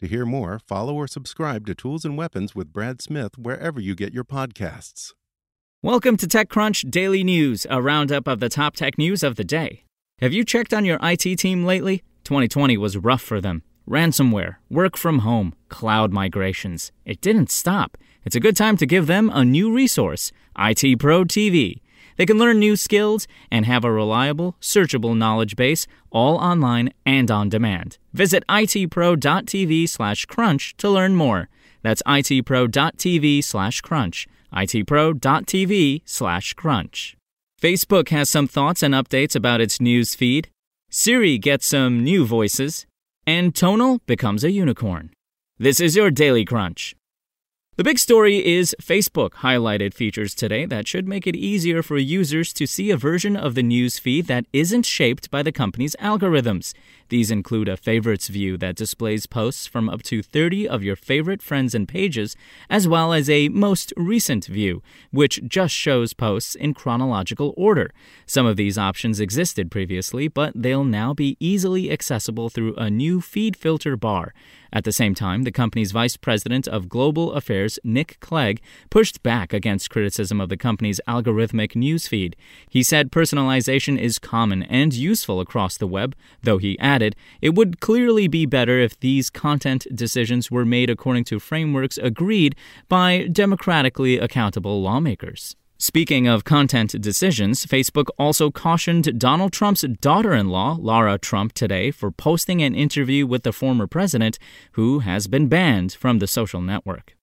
To hear more, follow or subscribe to Tools and Weapons with Brad Smith wherever you get your podcasts. Welcome to TechCrunch Daily News, a roundup of the top tech news of the day. Have you checked on your IT team lately? 2020 was rough for them. Ransomware, work from home, cloud migrations. It didn't stop. It's a good time to give them a new resource IT Pro TV. They can learn new skills and have a reliable, searchable knowledge base, all online and on demand. Visit itpro.tv slash crunch to learn more. That's itpro.tv slash crunch itpro.tv/crunch. Facebook has some thoughts and updates about its news feed. Siri gets some new voices. And Tonal becomes a unicorn. This is your Daily Crunch. The big story is Facebook highlighted features today that should make it easier for users to see a version of the news feed that isn't shaped by the company's algorithms. These include a favorites view that displays posts from up to 30 of your favorite friends and pages, as well as a most recent view, which just shows posts in chronological order. Some of these options existed previously, but they'll now be easily accessible through a new feed filter bar. At the same time, the company's vice president of global affairs, Nick Clegg, pushed back against criticism of the company's algorithmic newsfeed. He said personalization is common and useful across the web, though he added it would clearly be better if these content decisions were made according to frameworks agreed by democratically accountable lawmakers. Speaking of content decisions, Facebook also cautioned Donald Trump's daughter in law, Lara Trump, today for posting an interview with the former president, who has been banned from the social network.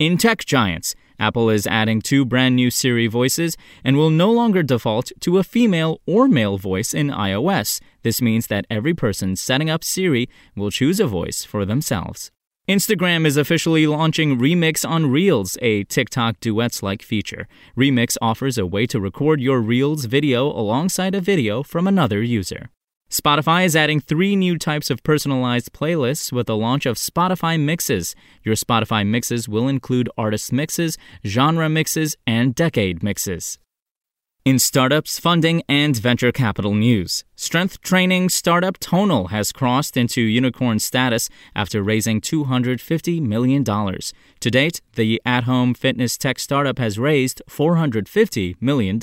In tech giants, Apple is adding two brand new Siri voices and will no longer default to a female or male voice in iOS. This means that every person setting up Siri will choose a voice for themselves. Instagram is officially launching Remix on Reels, a TikTok duets like feature. Remix offers a way to record your Reels video alongside a video from another user. Spotify is adding three new types of personalized playlists with the launch of Spotify Mixes. Your Spotify mixes will include artist mixes, genre mixes, and decade mixes. In startups, funding, and venture capital news, strength training startup Tonal has crossed into unicorn status after raising $250 million. To date, the at home fitness tech startup has raised $450 million.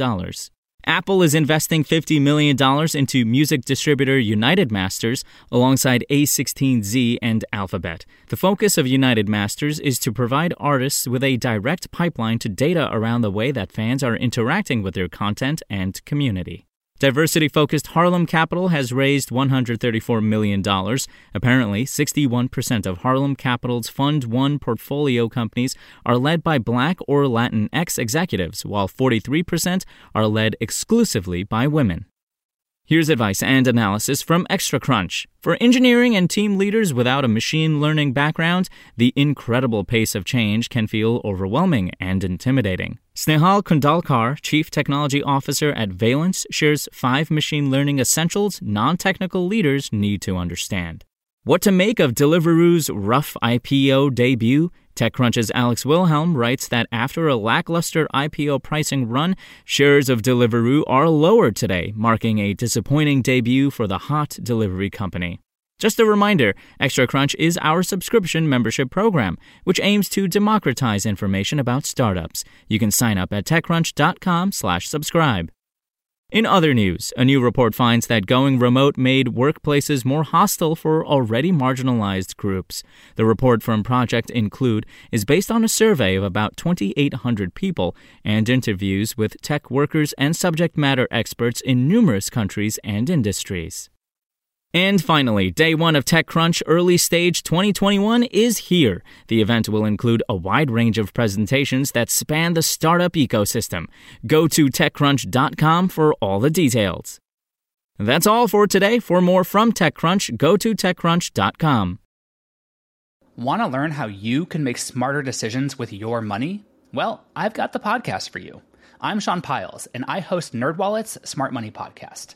Apple is investing $50 million into music distributor United Masters alongside A16Z and Alphabet. The focus of United Masters is to provide artists with a direct pipeline to data around the way that fans are interacting with their content and community. Diversity focused Harlem Capital has raised $134 million. Apparently, 61% of Harlem Capital's Fund 1 portfolio companies are led by Black or Latinx executives, while 43% are led exclusively by women. Here's advice and analysis from ExtraCrunch. For engineering and team leaders without a machine learning background, the incredible pace of change can feel overwhelming and intimidating. Snehal Kundalkar, Chief Technology Officer at Valence, shares five machine learning essentials non technical leaders need to understand. What to make of Deliveroo's rough IPO debut? TechCrunch's Alex Wilhelm writes that after a lackluster IPO pricing run, shares of Deliveroo are lower today, marking a disappointing debut for the hot delivery company. Just a reminder, Extra Crunch is our subscription membership program, which aims to democratize information about startups. You can sign up at techcrunch.com/subscribe. In other news, a new report finds that going remote made workplaces more hostile for already marginalized groups. The report from Project Include is based on a survey of about 2,800 people and interviews with tech workers and subject matter experts in numerous countries and industries. And finally, day one of TechCrunch Early Stage 2021 is here. The event will include a wide range of presentations that span the startup ecosystem. Go to TechCrunch.com for all the details. That's all for today. For more from TechCrunch, go to TechCrunch.com. Want to learn how you can make smarter decisions with your money? Well, I've got the podcast for you. I'm Sean Pyles, and I host NerdWallet's Smart Money Podcast.